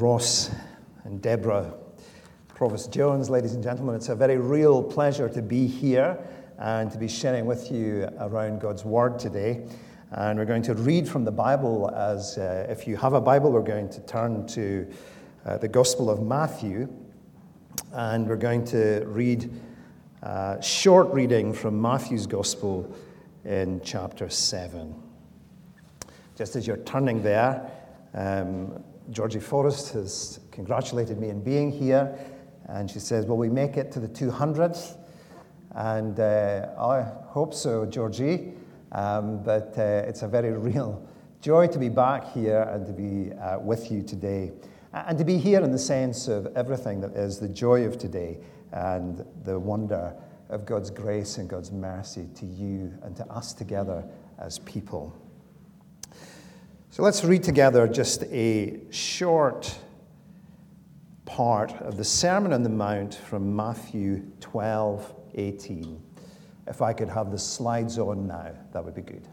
Ross and Deborah, Provost Jones, ladies and gentlemen, it's a very real pleasure to be here and to be sharing with you around God's Word today. And we're going to read from the Bible as uh, if you have a Bible, we're going to turn to uh, the Gospel of Matthew and we're going to read a uh, short reading from Matthew's Gospel in chapter 7. Just as you're turning there, um, Georgie Forrest has congratulated me in being here, and she says, Will we make it to the 200th? And uh, I hope so, Georgie. Um, but uh, it's a very real joy to be back here and to be uh, with you today. And to be here in the sense of everything that is the joy of today and the wonder of God's grace and God's mercy to you and to us together as people. So let's read together just a short part of the Sermon on the Mount from Matthew 12 18. If I could have the slides on now, that would be good.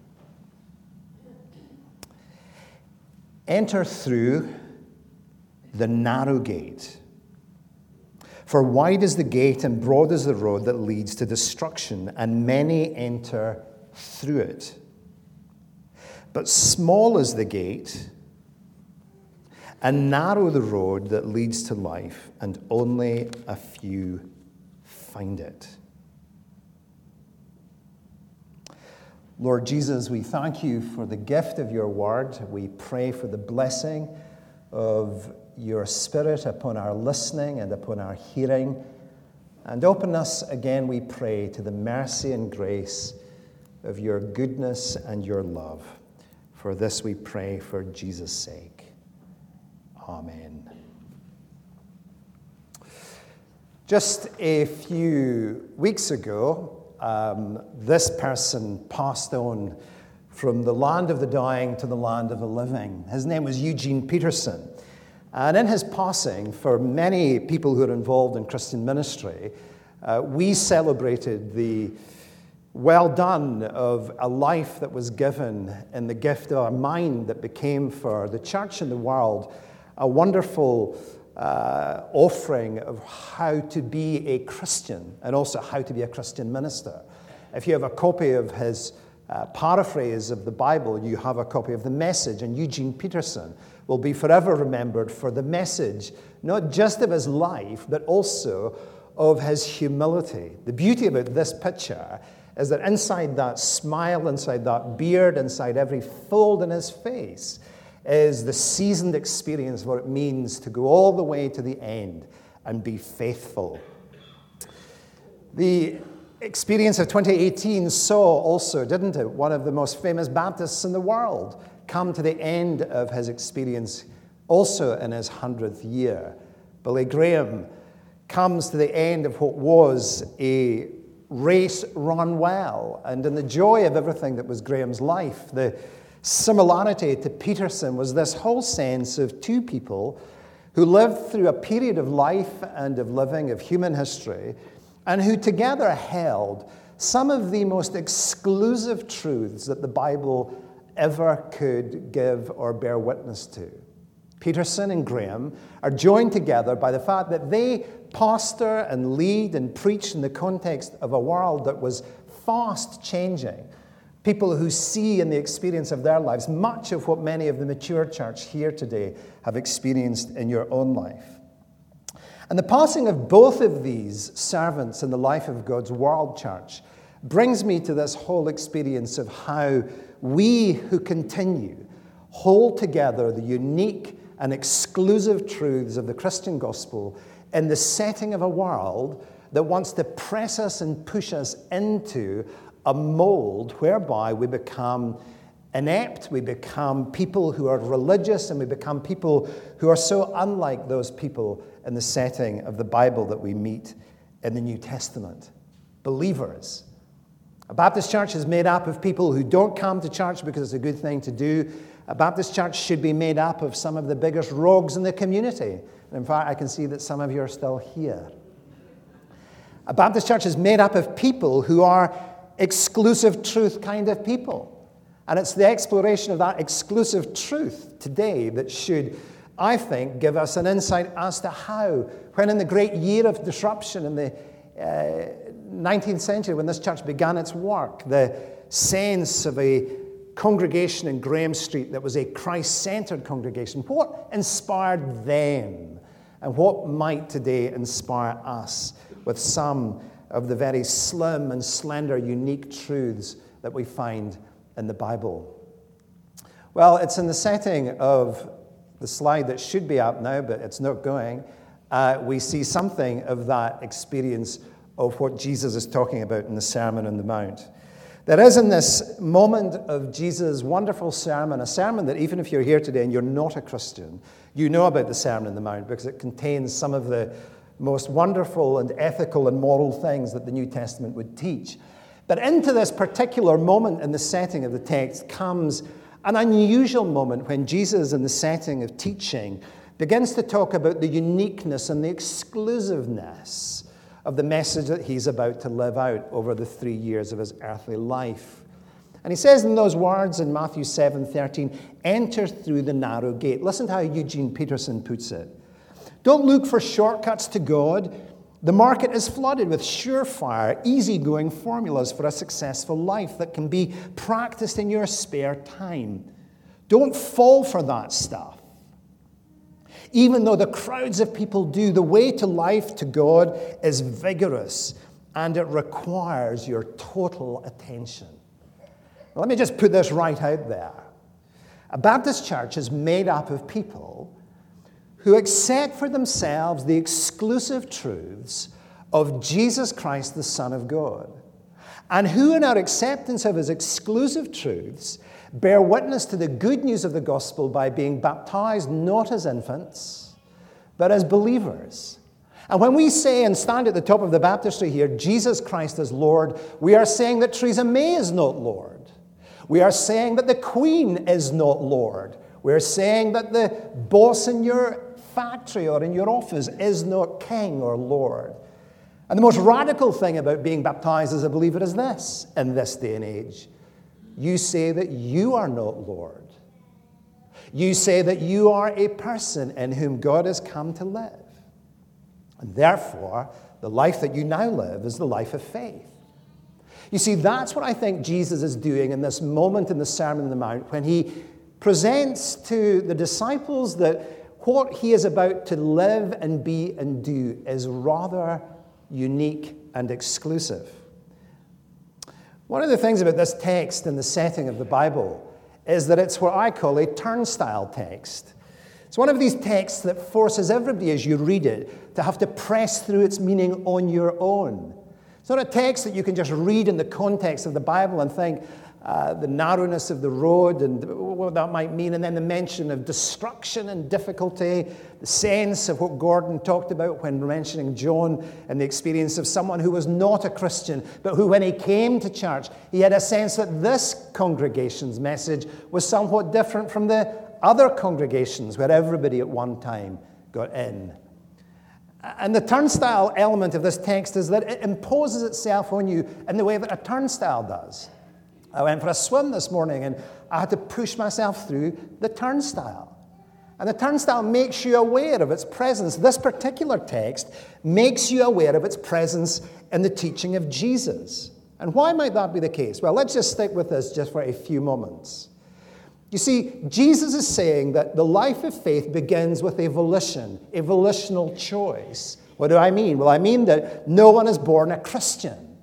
Enter through the narrow gate. For wide is the gate and broad is the road that leads to destruction, and many enter through it. But small is the gate, and narrow the road that leads to life, and only a few find it. Lord Jesus, we thank you for the gift of your word. We pray for the blessing of your spirit upon our listening and upon our hearing. And open us again, we pray, to the mercy and grace of your goodness and your love. For this we pray for Jesus' sake. Amen. Just a few weeks ago, um, this person passed on from the land of the dying to the land of the living. His name was Eugene Peterson. And in his passing, for many people who are involved in Christian ministry, uh, we celebrated the well done of a life that was given and the gift of a mind that became for the church and the world a wonderful uh, offering of how to be a Christian and also how to be a Christian minister. If you have a copy of his uh, paraphrase of the Bible, you have a copy of the message, and Eugene Peterson will be forever remembered for the message, not just of his life, but also of his humility. The beauty about this picture is that inside that smile, inside that beard, inside every fold in his face, is the seasoned experience of what it means to go all the way to the end and be faithful. The experience of 2018 saw also, didn't it, one of the most famous Baptists in the world come to the end of his experience also in his 100th year. Billy Graham comes to the end of what was a race run well. And in the joy of everything that was Graham's life, the similarity to Peterson was this whole sense of two people who lived through a period of life and of living of human history and who together held some of the most exclusive truths that the Bible ever could give or bear witness to. Peterson and Graham are joined together by the fact that they pastor and lead and preach in the context of a world that was fast changing. People who see in the experience of their lives much of what many of the mature church here today have experienced in your own life. And the passing of both of these servants in the life of God's world church brings me to this whole experience of how we who continue hold together the unique and exclusive truths of the Christian gospel in the setting of a world that wants to press us and push us into a mold whereby we become inept, we become people who are religious, and we become people who are so unlike those people in the setting of the Bible that we meet in the New Testament. Believers. A Baptist church is made up of people who don't come to church because it's a good thing to do. A Baptist church should be made up of some of the biggest rogues in the community. And in fact, I can see that some of you are still here. A Baptist church is made up of people who are exclusive truth kind of people. And it's the exploration of that exclusive truth today that should I think, give us an insight as to how, when in the great year of disruption in the uh, 19th century, when this church began its work, the sense of a congregation in Graham Street that was a Christ centered congregation, what inspired them? And what might today inspire us with some of the very slim and slender, unique truths that we find in the Bible? Well, it's in the setting of the slide that should be up now, but it's not going. Uh, we see something of that experience of what Jesus is talking about in the Sermon on the Mount. There is in this moment of Jesus' wonderful sermon, a sermon that even if you're here today and you're not a Christian, you know about the Sermon on the Mount because it contains some of the most wonderful and ethical and moral things that the New Testament would teach. But into this particular moment in the setting of the text comes an unusual moment when Jesus, in the setting of teaching, begins to talk about the uniqueness and the exclusiveness of the message that he's about to live out over the three years of his earthly life. And he says in those words in Matthew 7 13, enter through the narrow gate. Listen to how Eugene Peterson puts it. Don't look for shortcuts to God. The market is flooded with surefire, easygoing formulas for a successful life that can be practiced in your spare time. Don't fall for that stuff. Even though the crowds of people do, the way to life to God is vigorous and it requires your total attention. Let me just put this right out there. A Baptist church is made up of people who accept for themselves the exclusive truths of Jesus Christ, the Son of God, and who, in our acceptance of his exclusive truths, bear witness to the good news of the gospel by being baptized not as infants, but as believers. And when we say and stand at the top of the baptistry here, Jesus Christ is Lord, we are saying that Theresa May is not Lord. We are saying that the Queen is not Lord. We're saying that the boss in your factory or in your office is not king or lord. And the most radical thing about being baptized as a believer is this in this day and age you say that you are not Lord. You say that you are a person in whom God has come to live. And therefore, the life that you now live is the life of faith. You see, that's what I think Jesus is doing in this moment in the Sermon on the Mount when he presents to the disciples that what he is about to live and be and do is rather unique and exclusive. One of the things about this text and the setting of the Bible is that it's what I call a turnstile text. It's one of these texts that forces everybody as you read it to have to press through its meaning on your own. It's not a text that you can just read in the context of the Bible and think, uh, the narrowness of the road and what that might mean, and then the mention of destruction and difficulty, the sense of what Gordon talked about when mentioning John and the experience of someone who was not a Christian, but who, when he came to church, he had a sense that this congregation's message was somewhat different from the other congregations where everybody at one time got in. And the turnstile element of this text is that it imposes itself on you in the way that a turnstile does. I went for a swim this morning and I had to push myself through the turnstile. And the turnstile makes you aware of its presence. This particular text makes you aware of its presence in the teaching of Jesus. And why might that be the case? Well, let's just stick with this just for a few moments. You see, Jesus is saying that the life of faith begins with a volition, a volitional choice. What do I mean? Well, I mean that no one is born a Christian.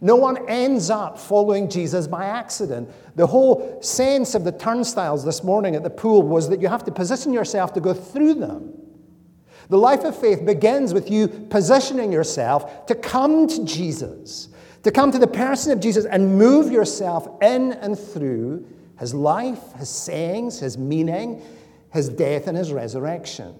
No one ends up following Jesus by accident. The whole sense of the turnstiles this morning at the pool was that you have to position yourself to go through them. The life of faith begins with you positioning yourself to come to Jesus, to come to the person of Jesus and move yourself in and through his life, his sayings, his meaning, his death, and his resurrection.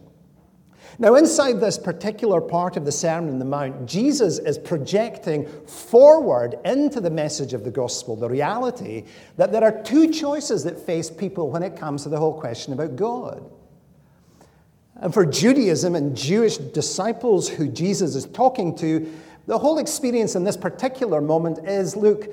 Now, inside this particular part of the Sermon on the Mount, Jesus is projecting forward into the message of the gospel the reality that there are two choices that face people when it comes to the whole question about God. And for Judaism and Jewish disciples who Jesus is talking to, the whole experience in this particular moment is look,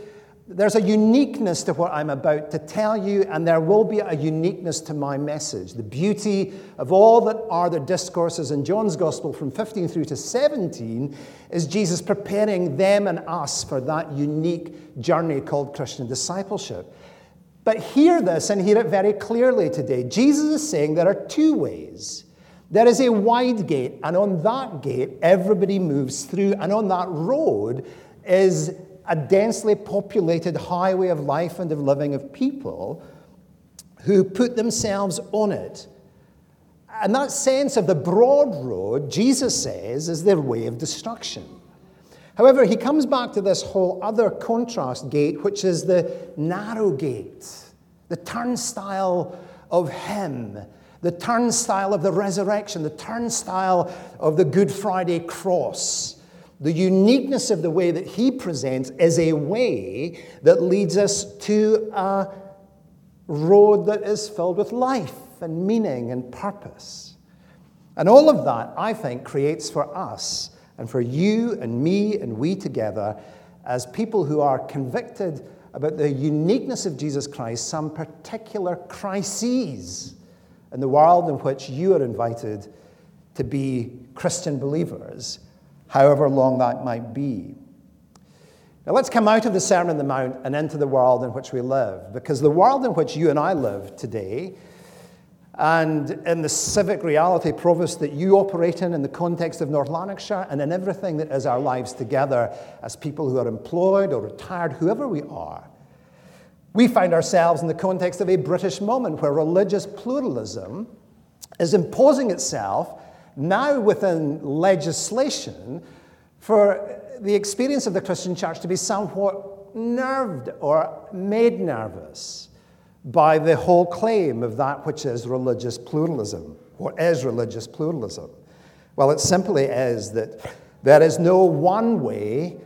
there's a uniqueness to what I'm about to tell you, and there will be a uniqueness to my message. The beauty of all that are the discourses in John's Gospel from 15 through to 17 is Jesus preparing them and us for that unique journey called Christian discipleship. But hear this and hear it very clearly today. Jesus is saying there are two ways. There is a wide gate, and on that gate, everybody moves through, and on that road is a densely populated highway of life and of living of people who put themselves on it. And that sense of the broad road, Jesus says, is their way of destruction. However, he comes back to this whole other contrast gate, which is the narrow gate, the turnstile of Him, the turnstile of the resurrection, the turnstile of the Good Friday cross. The uniqueness of the way that he presents is a way that leads us to a road that is filled with life and meaning and purpose. And all of that, I think, creates for us and for you and me and we together as people who are convicted about the uniqueness of Jesus Christ, some particular crises in the world in which you are invited to be Christian believers however long that might be. Now, let's come out of the Sermon on the Mount and into the world in which we live, because the world in which you and I live today, and in the civic reality provost that you operate in, in the context of North Lanarkshire, and in everything that is our lives together as people who are employed or retired, whoever we are, we find ourselves in the context of a British moment where religious pluralism is imposing itself now within legislation for the experience of the Christian church to be somewhat nerved or made nervous by the whole claim of that which is religious pluralism. What is religious pluralism? Well, it simply is that there is no one way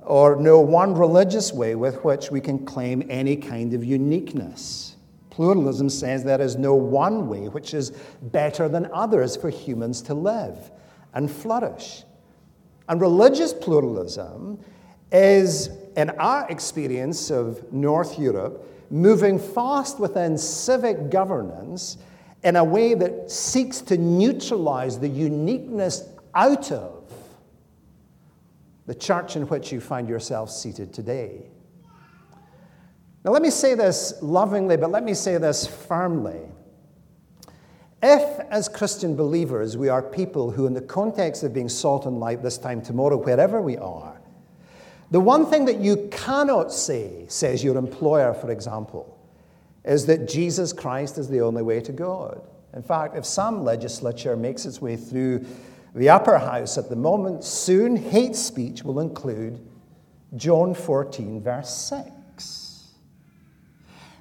or no one religious way with which we can claim any kind of uniqueness. Pluralism says there is no one way which is better than others for humans to live and flourish. And religious pluralism is, in our experience of North Europe, moving fast within civic governance in a way that seeks to neutralize the uniqueness out of the church in which you find yourself seated today. Now, let me say this lovingly, but let me say this firmly. If, as Christian believers, we are people who, in the context of being salt and light this time tomorrow, wherever we are, the one thing that you cannot say, says your employer, for example, is that Jesus Christ is the only way to God. In fact, if some legislature makes its way through the upper house at the moment, soon hate speech will include John 14, verse 6.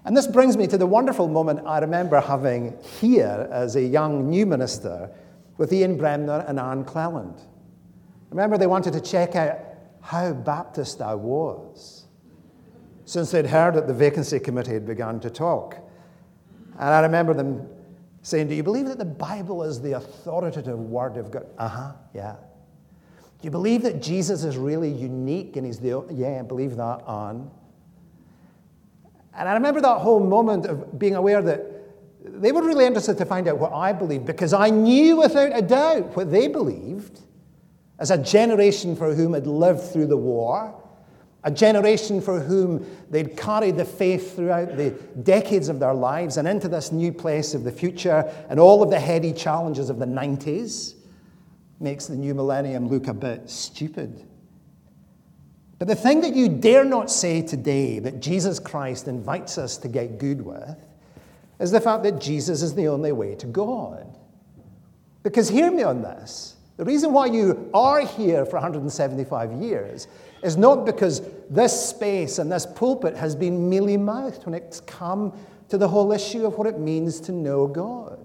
And this brings me to the wonderful moment I remember having here as a young new minister with Ian Bremner and Anne Cleland. Remember, they wanted to check out how Baptist I was, since they'd heard that the vacancy committee had begun to talk. And I remember them saying, Do you believe that the Bible is the authoritative word of God? Uh huh, yeah. Do you believe that Jesus is really unique and he's the, yeah, I believe that, Anne. And I remember that whole moment of being aware that they were really interested to find out what I believed because I knew without a doubt what they believed as a generation for whom had lived through the war, a generation for whom they'd carried the faith throughout the decades of their lives and into this new place of the future and all of the heady challenges of the 90s makes the new millennium look a bit stupid. But the thing that you dare not say today that Jesus Christ invites us to get good with is the fact that Jesus is the only way to God. Because hear me on this. The reason why you are here for 175 years is not because this space and this pulpit has been mealy mouthed when it's come to the whole issue of what it means to know God.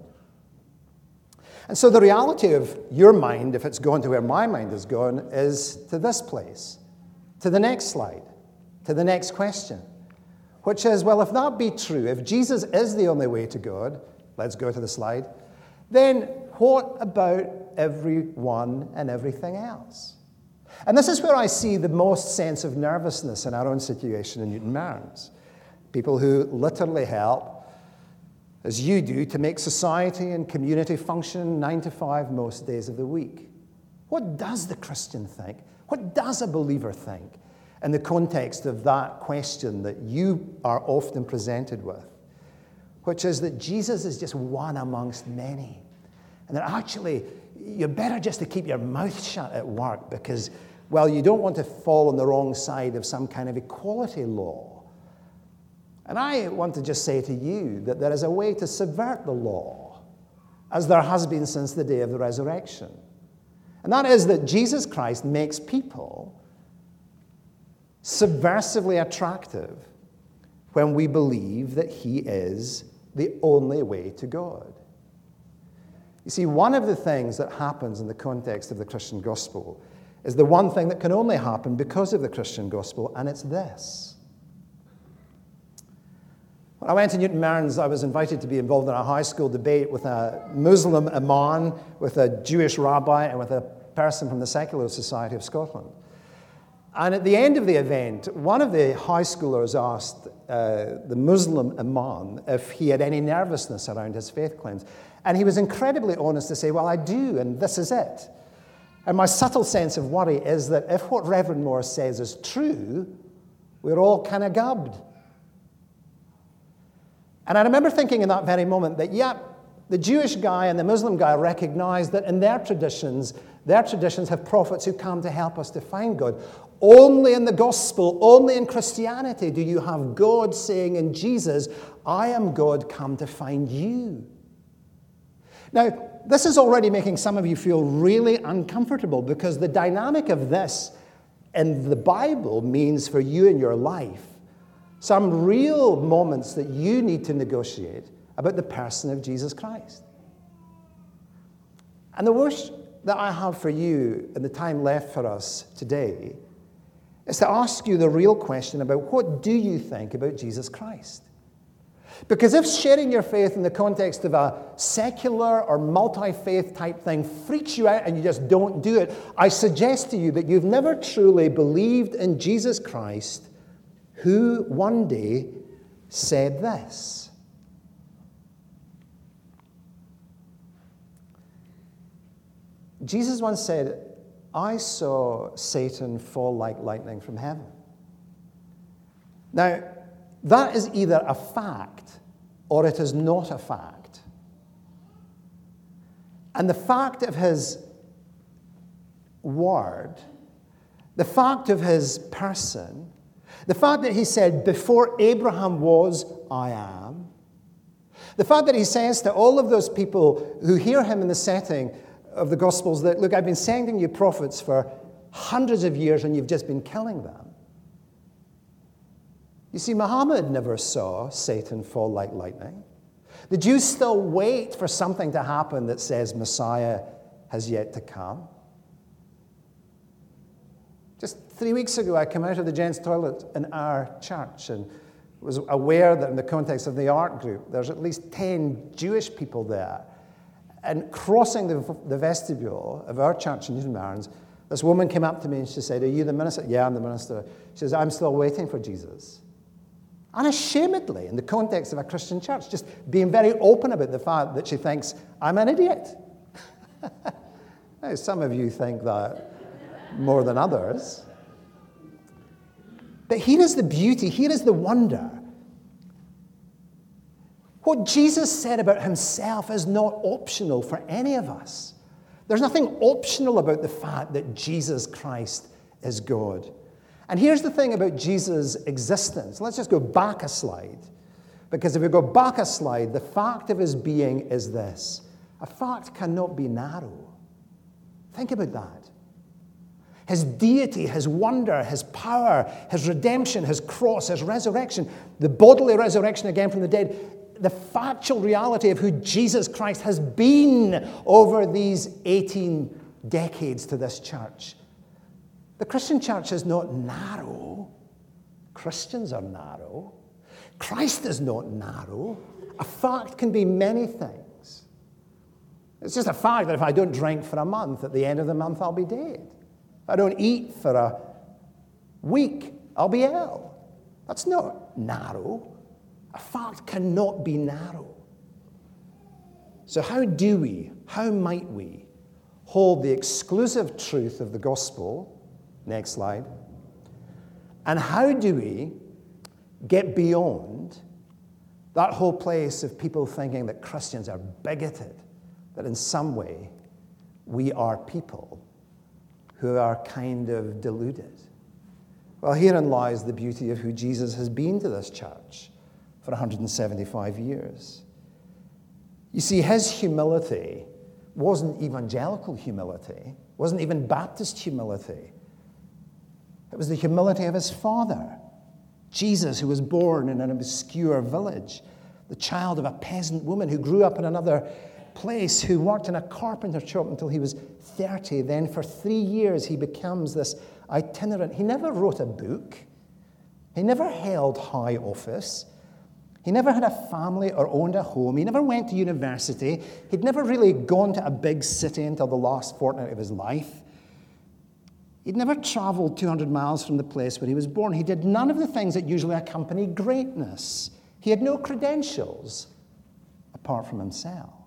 And so the reality of your mind, if it's gone to where my mind has gone, is to this place to the next slide, to the next question, which is well, if that be true, if Jesus is the only way to God, let's go to the slide, then what about everyone and everything else? And this is where I see the most sense of nervousness in our own situation in Newton Mearns. People who literally help, as you do, to make society and community function nine to five most days of the week. What does the Christian think? What does a believer think in the context of that question that you are often presented with? Which is that Jesus is just one amongst many. And that actually, you're better just to keep your mouth shut at work because well, you don't want to fall on the wrong side of some kind of equality law. And I want to just say to you that there is a way to subvert the law, as there has been since the day of the resurrection. And that is that Jesus Christ makes people subversively attractive when we believe that He is the only way to God. You see, one of the things that happens in the context of the Christian gospel is the one thing that can only happen because of the Christian gospel, and it's this. When I went to Newton Mearns, I was invited to be involved in a high school debate with a Muslim imam, with a Jewish rabbi, and with a person from the Secular Society of Scotland. And at the end of the event, one of the high schoolers asked uh, the Muslim imam if he had any nervousness around his faith claims. And he was incredibly honest to say, Well, I do, and this is it. And my subtle sense of worry is that if what Reverend Moore says is true, we're all kind of gubbed. And I remember thinking in that very moment that, yeah, the Jewish guy and the Muslim guy recognize that in their traditions, their traditions have prophets who come to help us to find God. Only in the gospel, only in Christianity do you have God saying in Jesus, I am God come to find you. Now, this is already making some of you feel really uncomfortable because the dynamic of this in the Bible means for you in your life some real moments that you need to negotiate about the person of Jesus Christ. And the wish that I have for you in the time left for us today is to ask you the real question about what do you think about Jesus Christ? Because if sharing your faith in the context of a secular or multi faith type thing freaks you out and you just don't do it, I suggest to you that you've never truly believed in Jesus Christ, who one day said this. Jesus once said, I saw Satan fall like lightning from heaven. Now, that is either a fact or it is not a fact. And the fact of his word, the fact of his person, the fact that he said, Before Abraham was, I am, the fact that he says to all of those people who hear him in the setting of the Gospels that, Look, I've been sending you prophets for hundreds of years and you've just been killing them. You see, Muhammad never saw Satan fall like lightning. The Jews still wait for something to happen that says Messiah has yet to come. Just three weeks ago, I came out of the gents' toilet in our church and was aware that in the context of the art group, there's at least 10 Jewish people there. And crossing the, the vestibule of our church in Newton Mearns, this woman came up to me and she said, Are you the minister? Yeah, I'm the minister. She says, I'm still waiting for Jesus unashamedly in the context of a Christian church, just being very open about the fact that she thinks, I'm an idiot. now, some of you think that more than others. But here is the beauty, here is the wonder. What Jesus said about himself is not optional for any of us. There's nothing optional about the fact that Jesus Christ is God. And here's the thing about Jesus' existence. Let's just go back a slide. Because if we go back a slide, the fact of his being is this a fact cannot be narrow. Think about that. His deity, his wonder, his power, his redemption, his cross, his resurrection, the bodily resurrection again from the dead, the factual reality of who Jesus Christ has been over these 18 decades to this church the Christian church is not narrow. Christians are narrow. Christ is not narrow. A fact can be many things. It's just a fact that if I don't drink for a month, at the end of the month, I'll be dead. I don't eat for a week, I'll be ill. That's not narrow. A fact cannot be narrow. So, how do we, how might we hold the exclusive truth of the gospel? Next slide. And how do we get beyond that whole place of people thinking that Christians are bigoted, that in some way we are people who are kind of deluded? Well, herein lies the beauty of who Jesus has been to this church for 175 years. You see, his humility wasn't evangelical humility, wasn't even Baptist humility. It was the humility of his father, Jesus, who was born in an obscure village, the child of a peasant woman who grew up in another place, who worked in a carpenter shop until he was 30. Then, for three years, he becomes this itinerant. He never wrote a book, he never held high office. He never had a family or owned a home. He never went to university. He'd never really gone to a big city until the last fortnight of his life. He'd never traveled 200 miles from the place where he was born. He did none of the things that usually accompany greatness. He had no credentials apart from himself.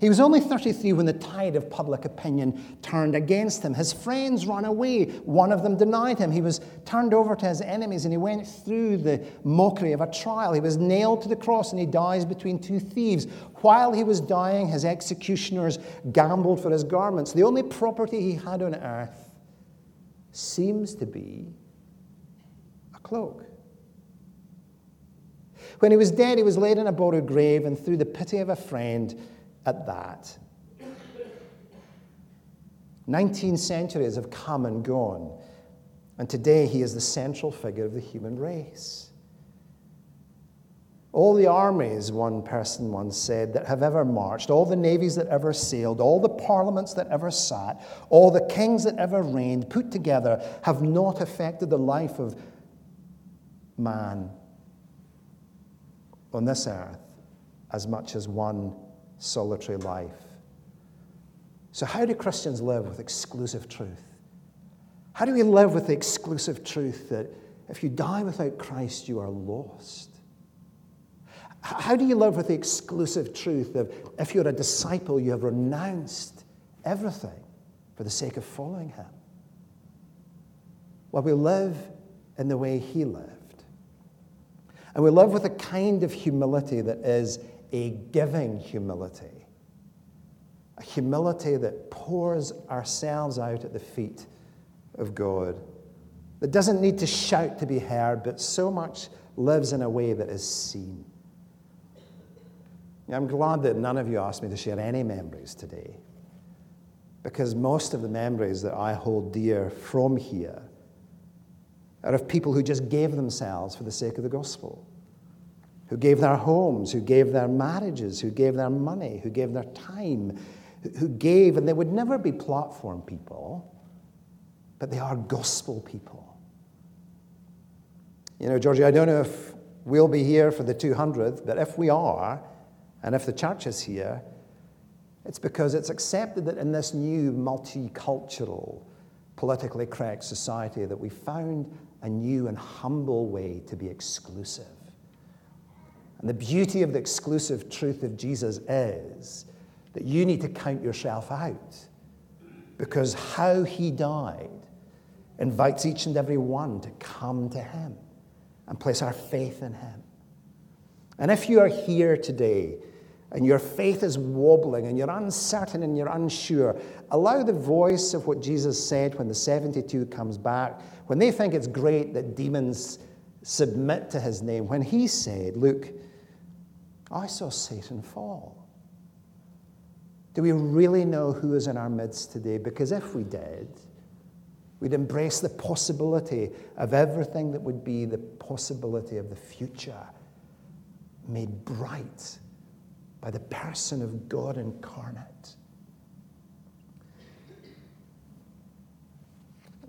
He was only 33 when the tide of public opinion turned against him. His friends ran away. One of them denied him. He was turned over to his enemies and he went through the mockery of a trial. He was nailed to the cross and he dies between two thieves. While he was dying, his executioners gambled for his garments. The only property he had on earth seems to be a cloak. When he was dead, he was laid in a borrowed grave, and through the pity of a friend, at that. 19 centuries have come and gone, and today he is the central figure of the human race. All the armies, one person once said, that have ever marched, all the navies that ever sailed, all the parliaments that ever sat, all the kings that ever reigned, put together, have not affected the life of man on this earth as much as one solitary life. So, how do Christians live with exclusive truth? How do we live with the exclusive truth that if you die without Christ, you are lost? How do you live with the exclusive truth of if you're a disciple, you have renounced everything for the sake of following Him? Well, we live in the way He lived. And we live with a kind of humility that is a giving humility, a humility that pours ourselves out at the feet of God, that doesn't need to shout to be heard, but so much lives in a way that is seen. I'm glad that none of you asked me to share any memories today, because most of the memories that I hold dear from here are of people who just gave themselves for the sake of the gospel who gave their homes, who gave their marriages, who gave their money, who gave their time, who gave, and they would never be platform people, but they are gospel people. You know, Georgie, I don't know if we'll be here for the 200th, but if we are, and if the church is here, it's because it's accepted that in this new multicultural, politically correct society that we found a new and humble way to be exclusive. And the beauty of the exclusive truth of Jesus is that you need to count yourself out because how he died invites each and every one to come to him and place our faith in him. And if you are here today and your faith is wobbling and you're uncertain and you're unsure, allow the voice of what Jesus said when the 72 comes back, when they think it's great that demons submit to his name, when he said, Look, I saw Satan fall. Do we really know who is in our midst today? Because if we did, we'd embrace the possibility of everything that would be the possibility of the future made bright by the person of God incarnate.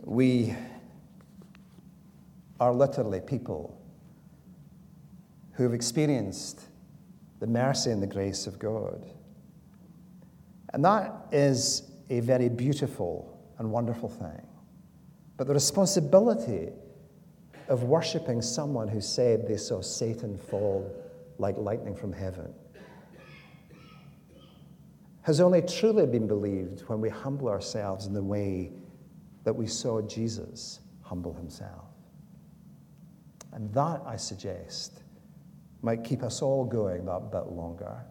We are literally people who have experienced the mercy and the grace of God. And that is a very beautiful and wonderful thing. But the responsibility of worshipping someone who said they saw Satan fall like lightning from heaven has only truly been believed when we humble ourselves in the way that we saw Jesus humble himself. And that, I suggest, might keep us all going that bit longer.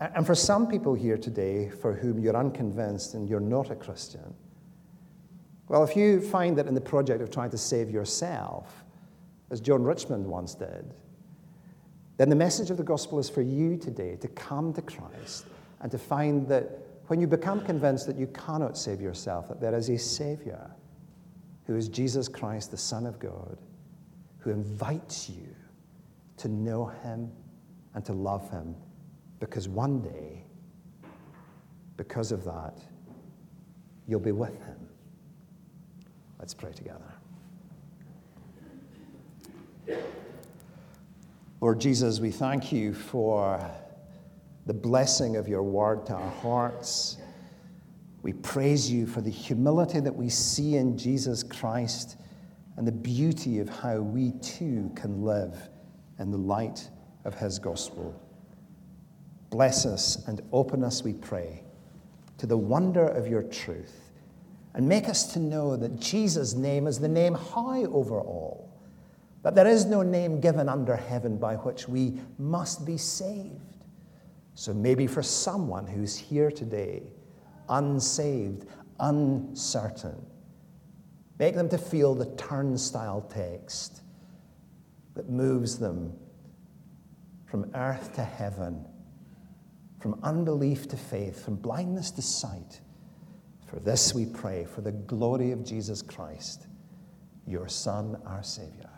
And for some people here today for whom you're unconvinced and you're not a Christian, well, if you find that in the project of trying to save yourself, as John Richmond once did, then the message of the gospel is for you today to come to Christ and to find that when you become convinced that you cannot save yourself, that there is a Savior who is Jesus Christ, the Son of God, who invites you to know Him and to love Him because one day, because of that, you'll be with Him. Let's pray together. Lord Jesus, we thank you for the blessing of your word to our hearts. We praise you for the humility that we see in Jesus Christ and the beauty of how we too can live in the light of his gospel. Bless us and open us, we pray, to the wonder of your truth and make us to know that Jesus' name is the name high over all, that there is no name given under heaven by which we must be saved. So maybe for someone who's here today, unsaved, uncertain, make them to feel the turnstile text that moves them from earth to heaven from unbelief to faith, from blindness to sight. For this we pray, for the glory of Jesus Christ, your Son, our Savior.